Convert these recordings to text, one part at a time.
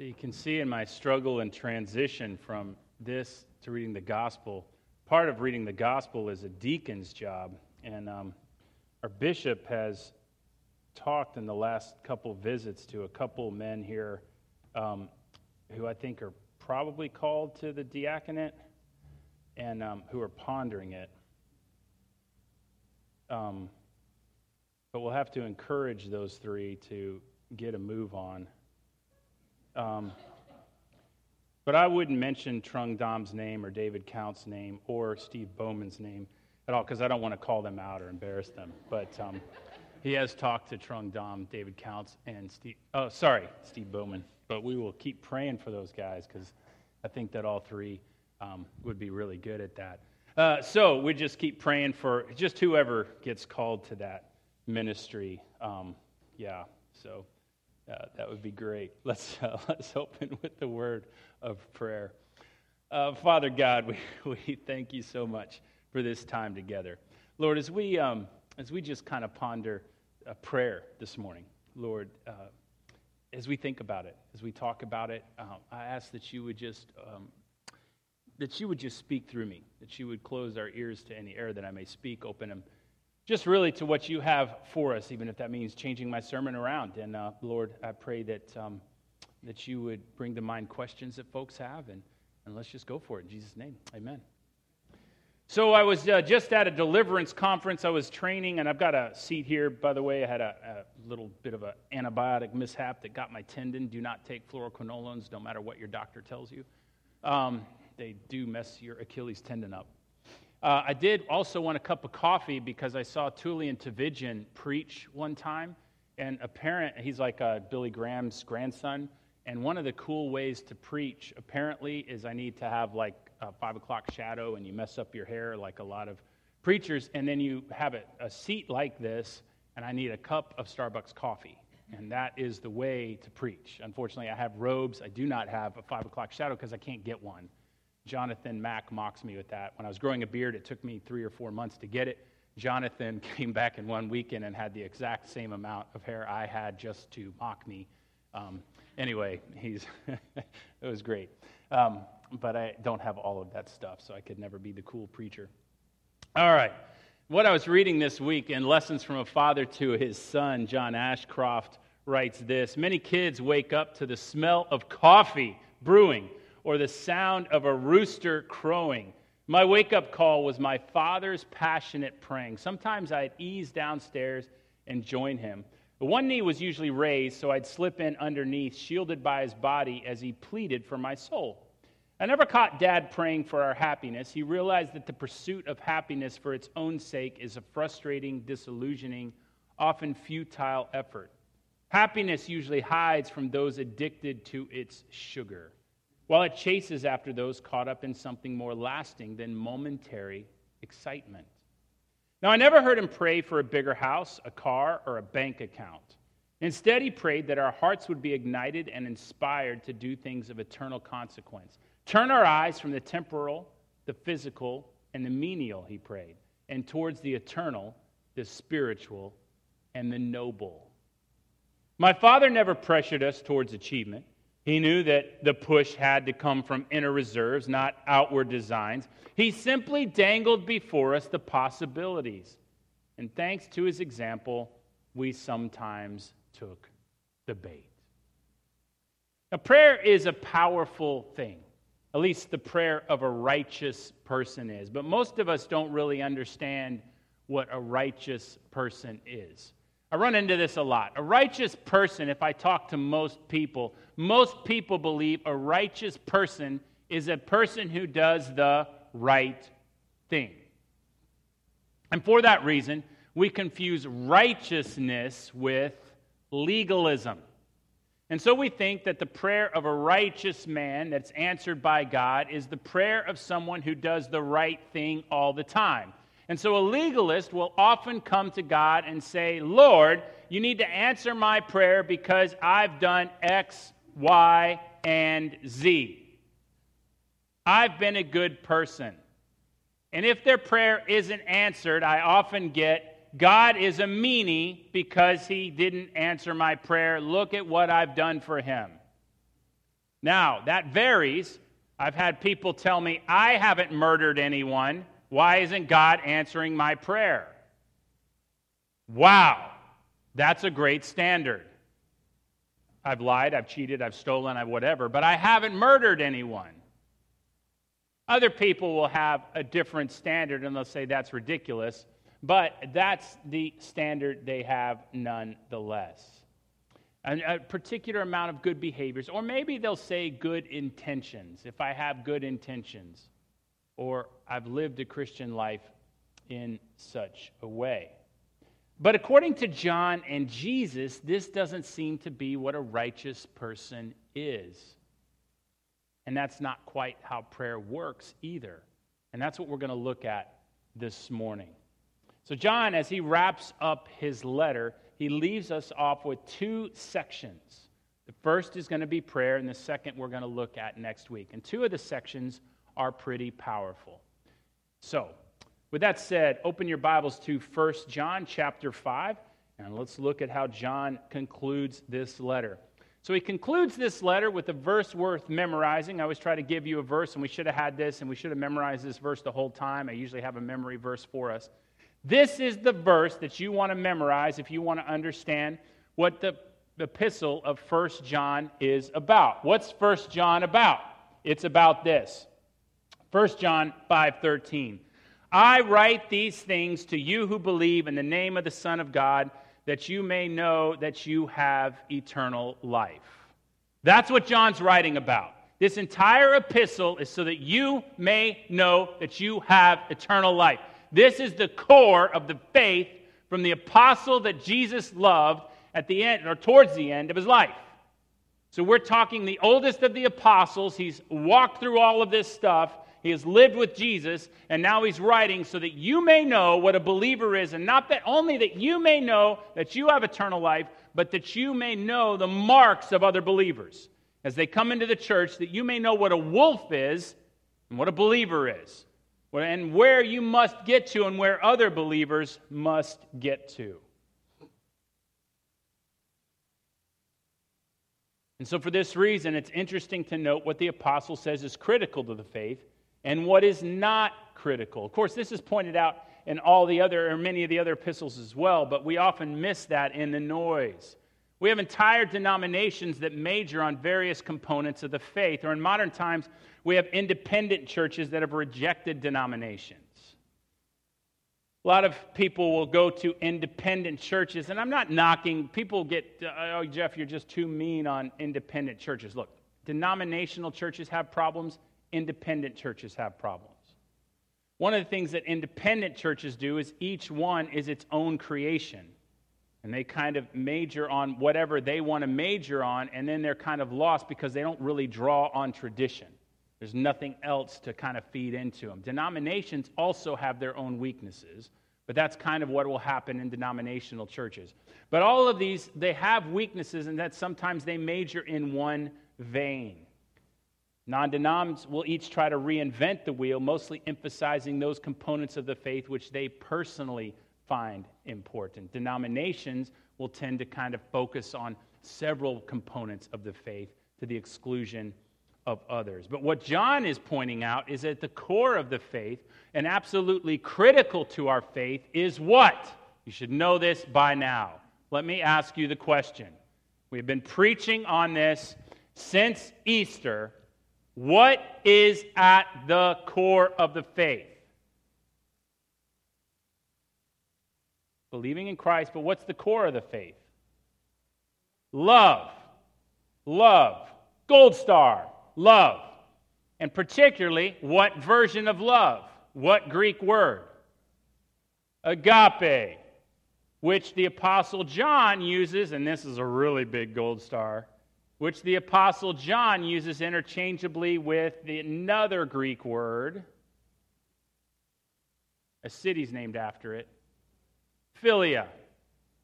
So you can see in my struggle and transition from this to reading the gospel, part of reading the gospel is a deacon's job. And um, our bishop has talked in the last couple visits to a couple men here um, who I think are probably called to the diaconate and um, who are pondering it. Um, but we'll have to encourage those three to get a move on. Um, but I wouldn't mention Trung Dom's name or David Count's name or Steve Bowman's name at all because I don't want to call them out or embarrass them. But um, he has talked to Trung Dom, David Counts, and Steve. Oh, sorry, Steve Bowman. But we will keep praying for those guys because I think that all three um, would be really good at that. Uh, so we just keep praying for just whoever gets called to that ministry. Um, yeah, so uh, that would be great. Let's, uh, let's open with the word of prayer. Uh, Father God, we, we thank you so much for this time together. Lord, as we, um, as we just kind of ponder a prayer this morning, Lord, uh, as we think about it, as we talk about it, um, I ask that you would just um, that you would just speak through me, that you would close our ears to any error that I may speak, open them just really to what you have for us, even if that means changing my sermon around. And uh, Lord, I pray that, um, that you would bring to mind questions that folks have, and, and let's just go for it. In Jesus' name, amen. So I was uh, just at a deliverance conference. I was training, and I've got a seat here. By the way, I had a, a little bit of an antibiotic mishap that got my tendon. Do not take fluoroquinolones, no matter what your doctor tells you. Um, they do mess your Achilles tendon up. Uh, I did also want a cup of coffee because I saw Tullian Tchividjian preach one time, and apparent he's like uh, Billy Graham's grandson. And one of the cool ways to preach, apparently, is I need to have like a five o'clock shadow, and you mess up your hair like a lot of preachers, and then you have a, a seat like this, and I need a cup of Starbucks coffee. And that is the way to preach. Unfortunately, I have robes. I do not have a five o'clock shadow because I can't get one. Jonathan Mack mocks me with that. When I was growing a beard, it took me three or four months to get it. Jonathan came back in one weekend and had the exact same amount of hair I had just to mock me. Um, anyway, he's it was great. Um, but I don't have all of that stuff, so I could never be the cool preacher. All right. What I was reading this week in Lessons from a Father to His Son, John Ashcroft writes this Many kids wake up to the smell of coffee brewing or the sound of a rooster crowing. My wake up call was my father's passionate praying. Sometimes I'd ease downstairs and join him. One knee was usually raised, so I'd slip in underneath, shielded by his body as he pleaded for my soul. I never caught dad praying for our happiness. He realized that the pursuit of happiness for its own sake is a frustrating, disillusioning, often futile effort. Happiness usually hides from those addicted to its sugar while it chases after those caught up in something more lasting than momentary excitement. Now, I never heard him pray for a bigger house, a car, or a bank account. Instead, he prayed that our hearts would be ignited and inspired to do things of eternal consequence. Turn our eyes from the temporal, the physical, and the menial, he prayed, and towards the eternal, the spiritual, and the noble. My father never pressured us towards achievement. He knew that the push had to come from inner reserves, not outward designs. He simply dangled before us the possibilities. And thanks to his example, we sometimes took the bait. Now, prayer is a powerful thing. At least the prayer of a righteous person is. But most of us don't really understand what a righteous person is. I run into this a lot. A righteous person, if I talk to most people, most people believe a righteous person is a person who does the right thing. And for that reason, we confuse righteousness with legalism. And so we think that the prayer of a righteous man that's answered by God is the prayer of someone who does the right thing all the time. And so a legalist will often come to God and say, Lord, you need to answer my prayer because I've done X, Y, and Z. I've been a good person. And if their prayer isn't answered, I often get, God is a meanie because he didn't answer my prayer. Look at what I've done for him. Now, that varies. I've had people tell me, I haven't murdered anyone. Why isn't God answering my prayer? Wow, that's a great standard. I've lied, I've cheated, I've stolen, I've whatever, but I haven't murdered anyone. Other people will have a different standard and they'll say that's ridiculous, but that's the standard they have nonetheless. A, a particular amount of good behaviors, or maybe they'll say good intentions, if I have good intentions, or I've lived a Christian life in such a way. But according to John and Jesus, this doesn't seem to be what a righteous person is. And that's not quite how prayer works either. And that's what we're going to look at this morning. So, John, as he wraps up his letter, he leaves us off with two sections. The first is going to be prayer, and the second we're going to look at next week. And two of the sections are pretty powerful. So, with that said, open your Bibles to 1 John chapter 5, and let's look at how John concludes this letter. So he concludes this letter with a verse worth memorizing. I always try to give you a verse, and we should have had this, and we should have memorized this verse the whole time. I usually have a memory verse for us. This is the verse that you want to memorize if you want to understand what the epistle of 1 John is about. What's 1 John about? It's about this. 1 John 5:13. I write these things to you who believe in the name of the Son of God, that you may know that you have eternal life. That's what John's writing about. This entire epistle is so that you may know that you have eternal life. This is the core of the faith from the apostle that Jesus loved at the end or towards the end of his life. So we're talking the oldest of the apostles. He's walked through all of this stuff. He has lived with Jesus, and now he's writing so that you may know what a believer is, and not that only that you may know that you have eternal life, but that you may know the marks of other believers. As they come into the church, that you may know what a wolf is and what a believer is, and where you must get to and where other believers must get to. And so, for this reason, it's interesting to note what the apostle says is critical to the faith and what is not critical. Of course, this is pointed out in all the other, or many of the other epistles as well, but we often miss that in the noise. We have entire denominations that major on various components of the faith, or in modern times, we have independent churches that have rejected denominations. A lot of people will go to independent churches, and I'm not knocking. People get, uh, oh, Jeff, you're just too mean on independent churches. Look, denominational churches have problems, independent churches have problems. One of the things that independent churches do is each one is its own creation. And they kind of major on whatever they want to major on, and then they're kind of lost because they don't really draw on tradition. There's nothing else to kind of feed into them. Denominations also have their own weaknesses, but that's kind of what will happen in denominational churches. But all of these, they have weaknesses, and that sometimes they major in one vein. Non denoms will each try to reinvent the wheel, mostly emphasizing those components of the faith which they personally find important. Denominations will tend to kind of focus on several components of the faith to the exclusion of others. But what John is pointing out is at the core of the faith, and absolutely critical to our faith, is what? You should know this by now. Let me ask you the question. We've been preaching on this since Easter what is at the core of the faith? Believing in Christ, but what's the core of the faith? Love. Love. Gold star. Love. And particularly, what version of love? What Greek word? Agape, which the Apostle John uses, and this is a really big gold star which the Apostle John uses interchangeably with the, another Greek word. A city's named after it. Philia,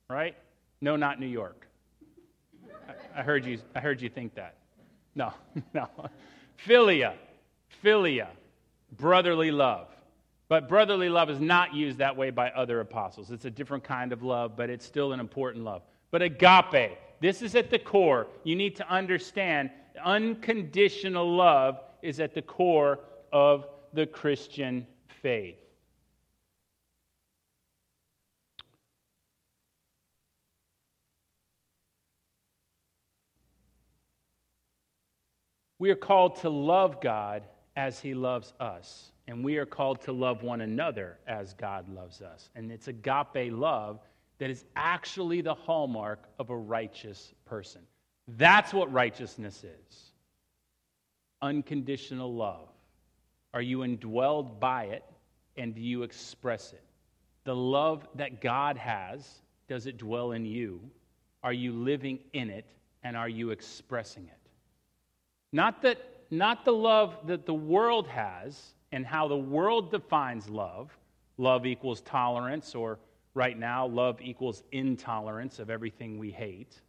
right? No, not New York. I, I heard you, I heard you think that. No, no. Philia, philia, brotherly love. But brotherly love is not used that way by other apostles. It's a different kind of love, but it's still an important love. But agape, this is at the core. You need to understand Unconditional love is at the core of the Christian faith. We are called to love God as He loves us, and we are called to love one another as God loves us. And it's agape love that is actually the hallmark of a righteous person. That's what righteousness is unconditional love. Are you indwelled by it and do you express it? The love that God has, does it dwell in you? Are you living in it and are you expressing it? Not, that, not the love that the world has and how the world defines love. Love equals tolerance, or right now, love equals intolerance of everything we hate,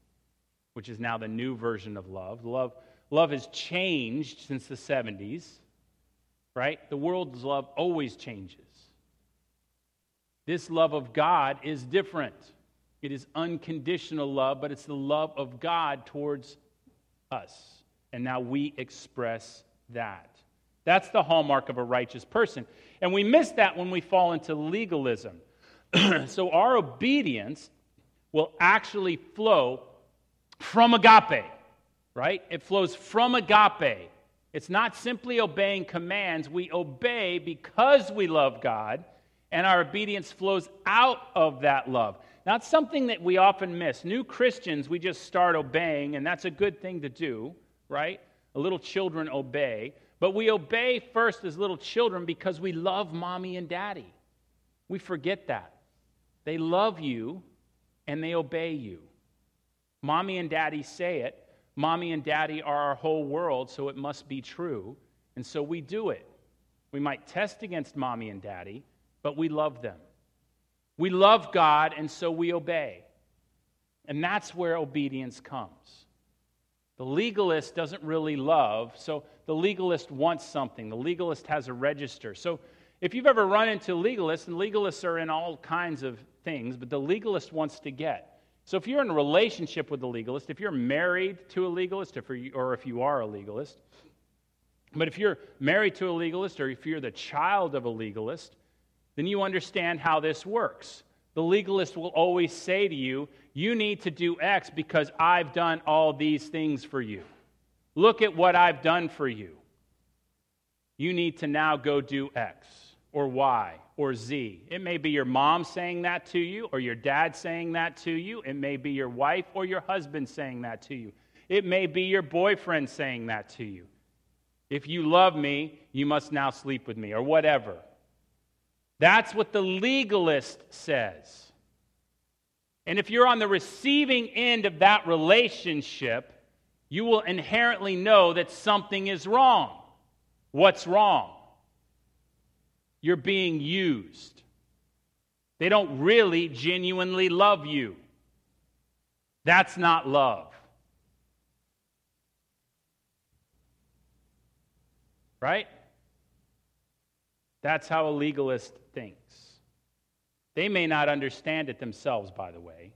which is now the new version of love. Love, love has changed since the 70s, right? The world's love always changes. This love of God is different. It is unconditional love, but it's the love of God towards us and now we express that. That's the hallmark of a righteous person. And we miss that when we fall into legalism. so our obedience will actually flow from agape, right? It flows from agape. It's not simply obeying commands. We obey because we love God, and our obedience flows out of that love. Not something that we often miss. New Christians, we just start obeying, and that's a good thing to do right? Little children obey. But we obey first as little children because we love mommy and daddy. We forget that. They love you and they obey you. Mommy and daddy say it. Mommy and daddy are our whole world, so it must be true. And so we do it. We might test against mommy and daddy, but we love them. We love God, and so we obey. And that's where obedience comes. The legalist doesn't really love, so the legalist wants something. The legalist has a register. So if you've ever run into legalists, and legalists are in all kinds of things, but the legalist wants to get. So if you're in a relationship with a legalist, if you're married to a legalist, or if you are a legalist, but if you're married to a legalist, or if you're the child of a legalist, then you understand how this works. The legalist will always say to you, You need to do X because I've done all these things for you. Look at what I've done for you. You need to now go do X or Y or Z. It may be your mom saying that to you, or your dad saying that to you. It may be your wife or your husband saying that to you. It may be your boyfriend saying that to you. If you love me, you must now sleep with me, or whatever. That's what the legalist says. And if you're on the receiving end of that relationship, you will inherently know that something is wrong. What's wrong? You're being used. They don't really genuinely love you. That's not love. Right? That's how a legalist thinks. They may not understand it themselves, by the way.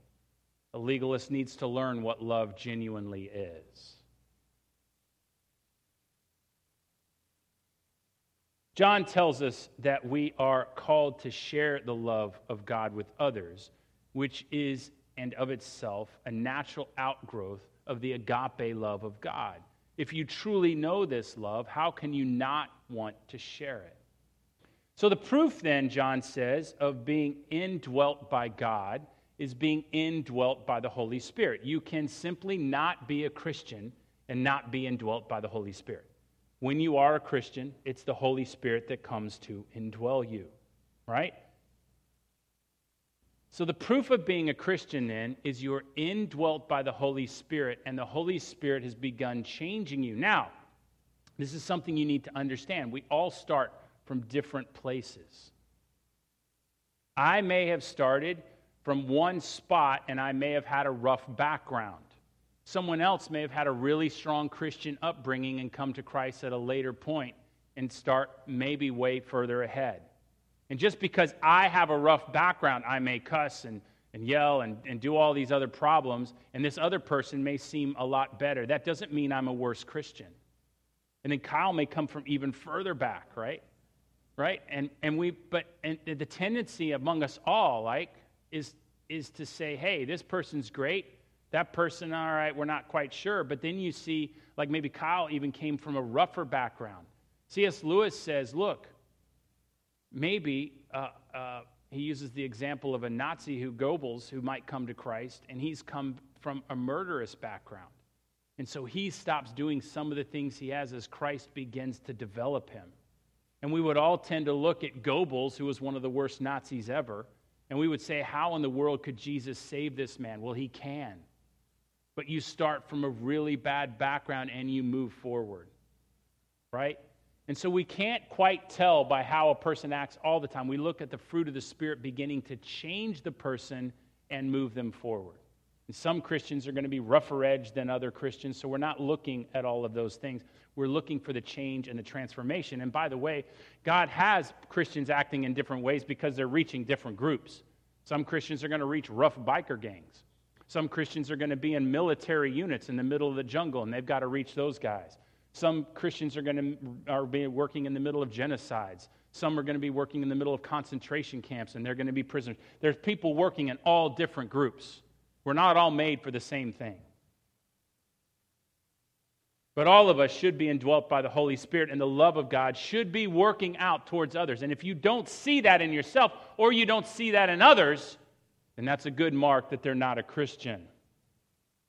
A legalist needs to learn what love genuinely is. John tells us that we are called to share the love of God with others, which is, and of itself, a natural outgrowth of the agape love of God. If you truly know this love, how can you not want to share it? So, the proof then, John says, of being indwelt by God is being indwelt by the Holy Spirit. You can simply not be a Christian and not be indwelt by the Holy Spirit. When you are a Christian, it's the Holy Spirit that comes to indwell you, right? So, the proof of being a Christian then is you're indwelt by the Holy Spirit, and the Holy Spirit has begun changing you. Now, this is something you need to understand. We all start from different places. I may have started from one spot and I may have had a rough background. Someone else may have had a really strong Christian upbringing and come to Christ at a later point and start maybe way further ahead. And just because I have a rough background, I may cuss and and yell and, and do all these other problems, and this other person may seem a lot better. That doesn't mean I'm a worse Christian. And then Kyle may come from even further back, right? Right? And and we but and the tendency among us all, like, is is to say, hey, this person's great. That person, all right, we're not quite sure. But then you see, like maybe Kyle even came from a rougher background. C.S. Lewis says, look, maybe uh, uh, he uses the example of a Nazi who Goebbels, who might come to Christ, and he's come from a murderous background. And so he stops doing some of the things he has as Christ begins to develop him. And we would all tend to look at Goebbels, who was one of the worst Nazis ever, and we would say, How in the world could Jesus save this man? Well, he can. But you start from a really bad background and you move forward, right? And so we can't quite tell by how a person acts all the time. We look at the fruit of the Spirit beginning to change the person and move them forward. And some Christians are going to be rougher edged than other Christians, so we're not looking at all of those things. We're looking for the change and the transformation. And by the way, God has Christians acting in different ways because they're reaching different groups. Some Christians are going to reach rough biker gangs. Some Christians are going to be in military units in the middle of the jungle, and they've got to reach those guys. Some Christians are going to are be working in the middle of genocides. Some are going to be working in the middle of concentration camps, and they're going to be prisoners. There's people working in all different groups. We're not all made for the same thing. But all of us should be indwelt by the Holy Spirit, and the love of God should be working out towards others. And if you don't see that in yourself, or you don't see that in others, then that's a good mark that they're not a Christian.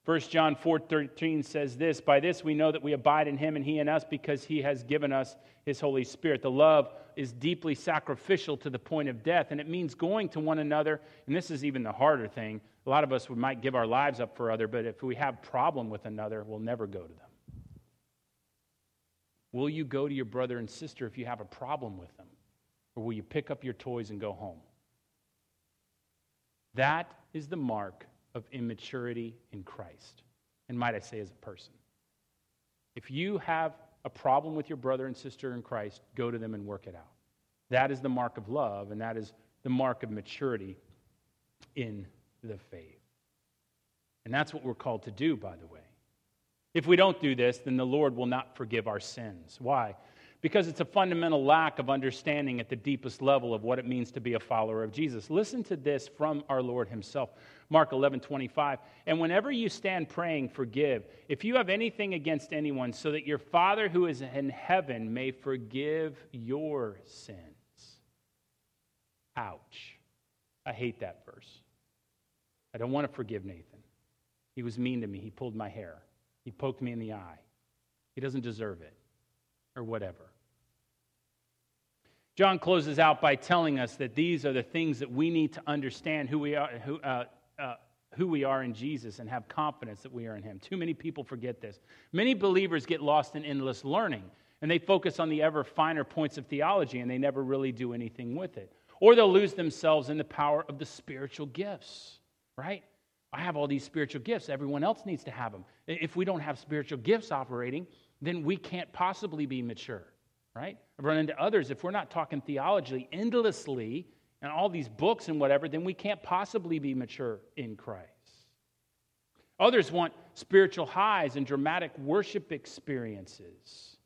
1 John 4:13 says this, by this we know that we abide in him and he in us because he has given us his holy spirit. The love is deeply sacrificial to the point of death and it means going to one another and this is even the harder thing. A lot of us might give our lives up for other, but if we have problem with another, we'll never go to them. Will you go to your brother and sister if you have a problem with them? Or will you pick up your toys and go home? That is the mark of immaturity in Christ, and might I say, as a person. If you have a problem with your brother and sister in Christ, go to them and work it out. That is the mark of love, and that is the mark of maturity in the faith. And that's what we're called to do, by the way. If we don't do this, then the Lord will not forgive our sins. Why? Because it's a fundamental lack of understanding at the deepest level of what it means to be a follower of Jesus. Listen to this from our Lord Himself. Mark 11, 25. And whenever you stand praying, forgive. If you have anything against anyone, so that your Father who is in heaven may forgive your sins. Ouch. I hate that verse. I don't want to forgive Nathan. He was mean to me. He pulled my hair, he poked me in the eye. He doesn't deserve it, or whatever. John closes out by telling us that these are the things that we need to understand who we are, who, uh, uh, who we are in Jesus and have confidence that we are in Him. Too many people forget this. Many believers get lost in endless learning and they focus on the ever finer points of theology and they never really do anything with it. Or they'll lose themselves in the power of the spiritual gifts, right? I have all these spiritual gifts. Everyone else needs to have them. If we don't have spiritual gifts operating, then we can't possibly be mature right? I've run into others. If we're not talking theology endlessly and all these books and whatever, then we can't possibly be mature in Christ. Others want spiritual highs and dramatic worship experiences.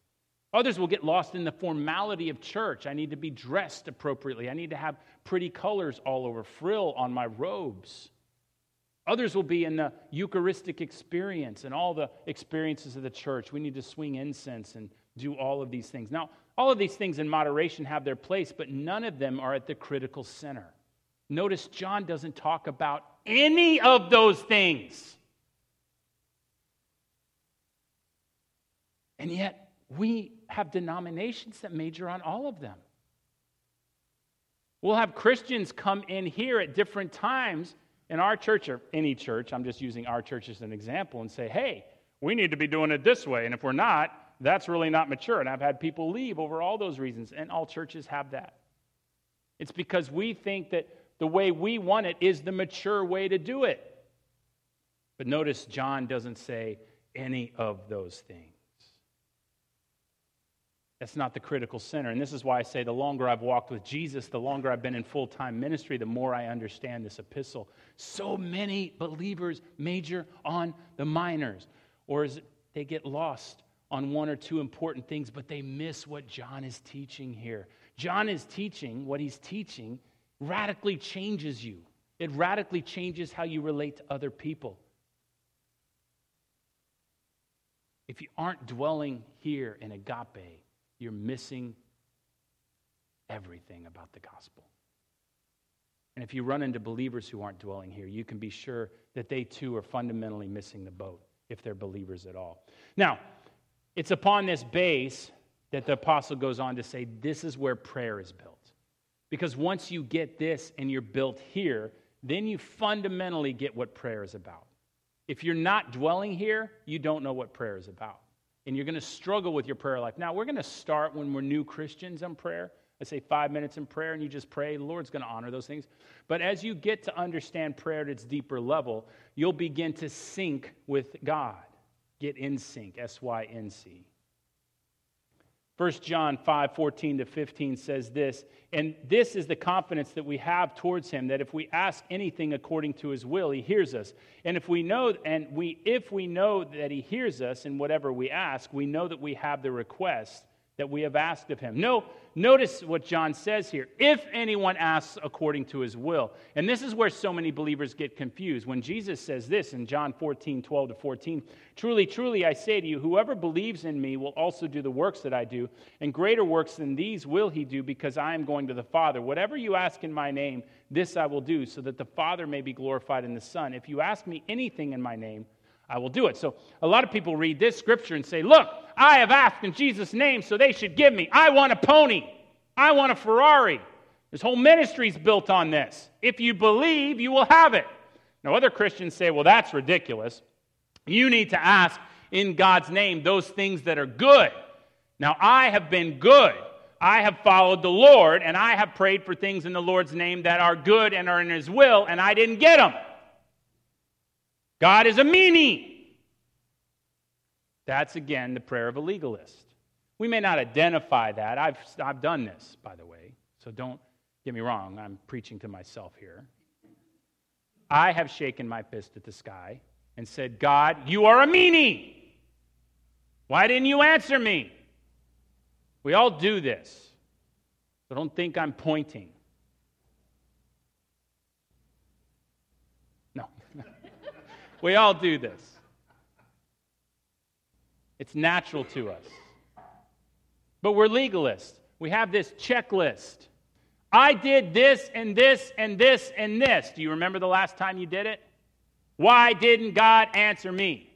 Others will get lost in the formality of church. I need to be dressed appropriately. I need to have pretty colors all over, frill on my robes. Others will be in the Eucharistic experience and all the experiences of the church. We need to swing incense and do all of these things. Now, all of these things in moderation have their place, but none of them are at the critical center. Notice John doesn't talk about any of those things. And yet, we have denominations that major on all of them. We'll have Christians come in here at different times in our church or any church, I'm just using our church as an example, and say, hey, we need to be doing it this way. And if we're not, that's really not mature. And I've had people leave over all those reasons, and all churches have that. It's because we think that the way we want it is the mature way to do it. But notice John doesn't say any of those things. That's not the critical center. And this is why I say the longer I've walked with Jesus, the longer I've been in full time ministry, the more I understand this epistle. So many believers major on the minors, or is it they get lost on one or two important things, but they miss what John is teaching here. John is teaching, what he's teaching radically changes you, it radically changes how you relate to other people. If you aren't dwelling here in agape, you're missing everything about the gospel. And if you run into believers who aren't dwelling here, you can be sure that they too are fundamentally missing the boat, if they're believers at all. Now, it's upon this base that the apostle goes on to say this is where prayer is built. Because once you get this and you're built here, then you fundamentally get what prayer is about. If you're not dwelling here, you don't know what prayer is about and you're going to struggle with your prayer life. Now, we're going to start when we're new Christians on prayer. I say five minutes in prayer and you just pray. The Lord's going to honor those things. But as you get to understand prayer at its deeper level, you'll begin to sync with God. Get in sync, S Y N C. 1 John 5 14 to 15 says this, and this is the confidence that we have towards him that if we ask anything according to his will, he hears us. And if we know and we if we know that he hears us in whatever we ask, we know that we have the request that we have asked of him. No, notice what John says here. If anyone asks according to his will. And this is where so many believers get confused. When Jesus says this in John 14, 12 to 14, truly, truly, I say to you, whoever believes in me will also do the works that I do, and greater works than these will he do, because I am going to the Father. Whatever you ask in my name, this I will do, so that the Father may be glorified in the Son. If you ask me anything in my name, I will do it. So a lot of people read this scripture and say, Look, I have asked in Jesus' name, so they should give me. I want a pony. I want a Ferrari. This whole ministry is built on this. If you believe, you will have it. Now, other Christians say, Well, that's ridiculous. You need to ask in God's name those things that are good. Now, I have been good. I have followed the Lord, and I have prayed for things in the Lord's name that are good and are in His will, and I didn't get them. God is a meanie. That's again the prayer of a legalist. We may not identify that. I've, I've done this, by the way, so don't get me wrong. I'm preaching to myself here. I have shaken my fist at the sky and said, God, you are a meanie. Why didn't you answer me? We all do this. So don't think I'm pointing. We all do this. It's natural to us. But we're legalists. We have this checklist. I did this and this and this and this. Do you remember the last time you did it? Why didn't God answer me?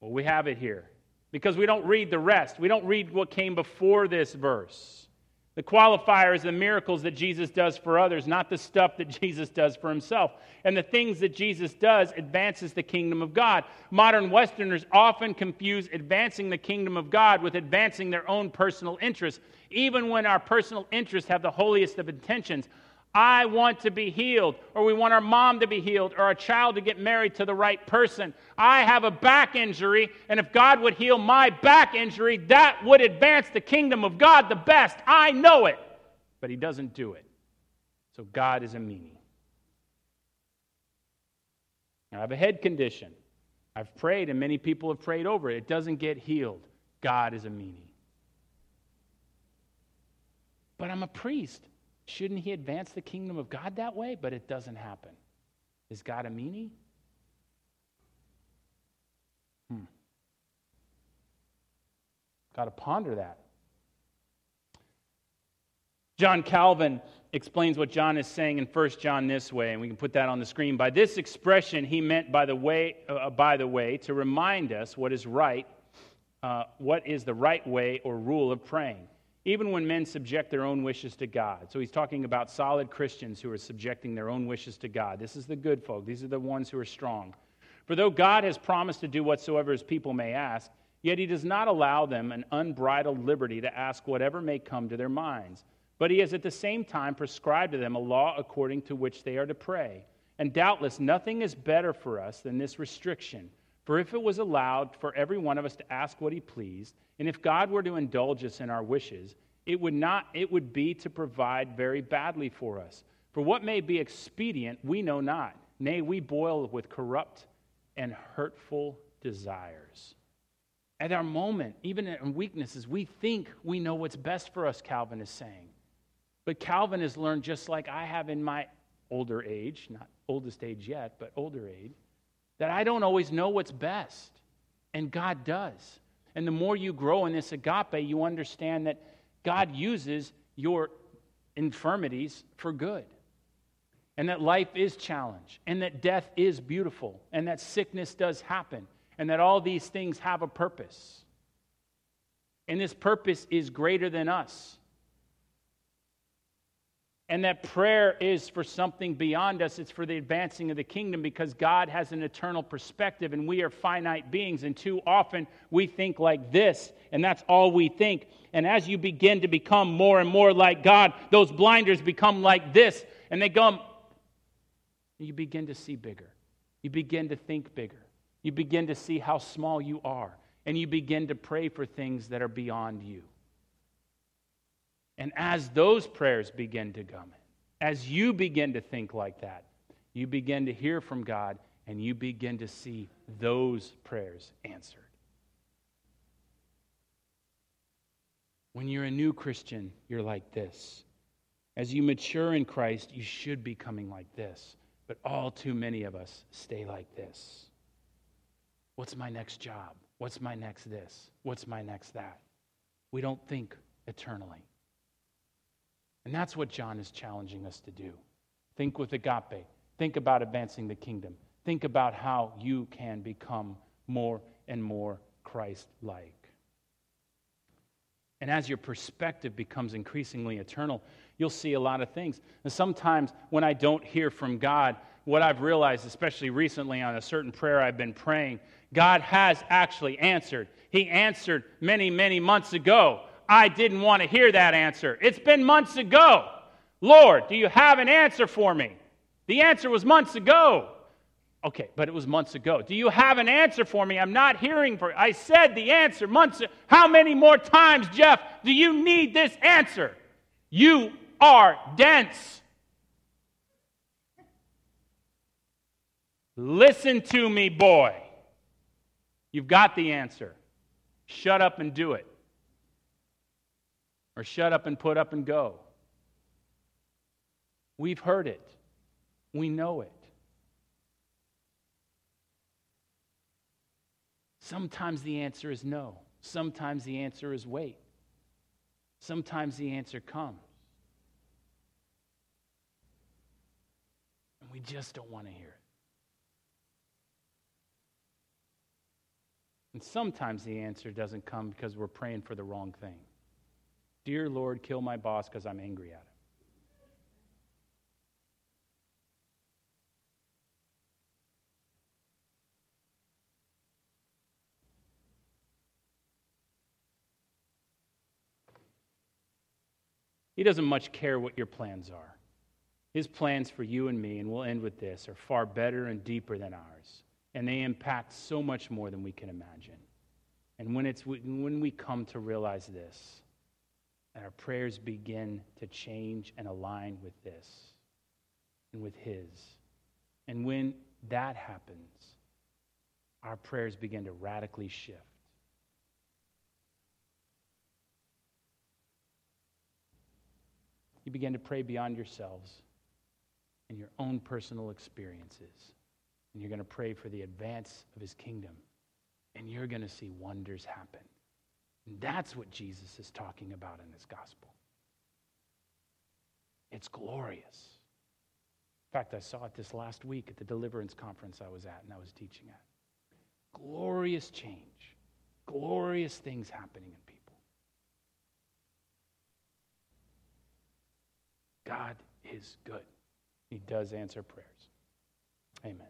Well, we have it here because we don't read the rest. We don't read what came before this verse. The qualifier is the miracles that Jesus does for others, not the stuff that Jesus does for himself. And the things that Jesus does advances the kingdom of God. Modern Westerners often confuse advancing the kingdom of God with advancing their own personal interests, even when our personal interests have the holiest of intentions. I want to be healed, or we want our mom to be healed, or our child to get married to the right person. I have a back injury, and if God would heal my back injury, that would advance the kingdom of God the best. I know it. But He doesn't do it. So God is a meanie. I have a head condition. I've prayed, and many people have prayed over it. It doesn't get healed. God is a meanie. But I'm a priest. Shouldn't he advance the kingdom of God that way? But it doesn't happen. Is God a meanie? Hmm. Got to ponder that. John Calvin explains what John is saying in 1 John this way, and we can put that on the screen. By this expression, he meant, by the way, uh, by the way, to remind us what is right, uh, what is the right way or rule of praying even when men subject their own wishes to God. So he's talking about solid Christians who are subjecting their own wishes to God. This is the good folk, these are the ones who are strong. For though God has promised to do whatsoever his people may ask, yet he does not allow them an unbridled liberty to ask whatever may come to their minds. But he has at the same time prescribed to them a law according to which they are to pray. And doubtless nothing is better for us than this restriction For if it was allowed for every one of us to ask what he pleased, and if God were to indulge us in our wishes, it would not it would be to provide very badly for us. For what may be expedient, we know not. Nay, we boil with corrupt and hurtful desires. At our moment, even in weaknesses, we think we know what's best for us, Calvin is saying. But Calvin has learned, just like I have in my older age, not oldest age yet, but older age, that I don't always know what's best, and God does. And the more you grow in this agape, you understand that God uses your infirmities for good. And that life is challenge, and that death is beautiful, and that sickness does happen, and that all these things have a purpose. And this purpose is greater than us and that prayer is for something beyond us. It's for the advancing of the kingdom because God has an eternal perspective and we are finite beings. And too often we think like this, and that's all we think. And as you begin to become more and more like God, those blinders become like this, and they go, you begin to see bigger. You begin to think bigger. You begin to see how small you are. And you begin to pray for things that are beyond you. And as those prayers begin to come as you begin to think like that, you begin to hear from God and you begin to see those prayers answered. When you're a new Christian, you're like this. As you mature in Christ, you should be coming like this. But all too many of us stay like this. What's my next job? What's my next this? What's my next that? We don't think eternally. And that's what John is challenging us to do. Think with agape. Think about advancing the kingdom. Think about how you can become more and more Christ like. And as your perspective becomes increasingly eternal, you'll see a lot of things. And sometimes when I don't hear from God, what I've realized, especially recently on a certain prayer I've been praying, God has actually answered. He answered many, many months ago. I didn't want to hear that answer. It's been months ago. Lord, do you have an answer for me? The answer was months ago. Okay, but it was months ago. Do you have an answer for me? I'm not hearing for I said the answer months ago. How many more times, Jeff, do you need this answer? You are dense. Listen to me, boy. You've got the answer. Shut up and do it or shut up and put up and go. We've heard it, we know it. Sometimes the answer is no. Sometimes the answer is wait. Sometimes the answer comes. And we just don't want to hear it. And sometimes the answer doesn't come because we're praying for the wrong thing. Dear Lord, kill my boss because I'm angry at him. He doesn't much care what your plans are. His plans for you and me, and we'll end with this, are far better and deeper than ours. And they impact so much more than we can imagine. And when, it's, when we come to realize this, and our prayers begin to change and align with this and with His. And when that happens, our prayers begin to radically shift. You begin to pray beyond yourselves and your own personal experiences. And you're going to pray for the advance of his kingdom. And you're going to see wonders happen. That's what Jesus is talking about in this gospel. It's glorious. In fact, I saw it this last week at the deliverance conference I was at and I was teaching at. Glorious change, glorious things happening in people. God is good. He does answer prayers. Amen.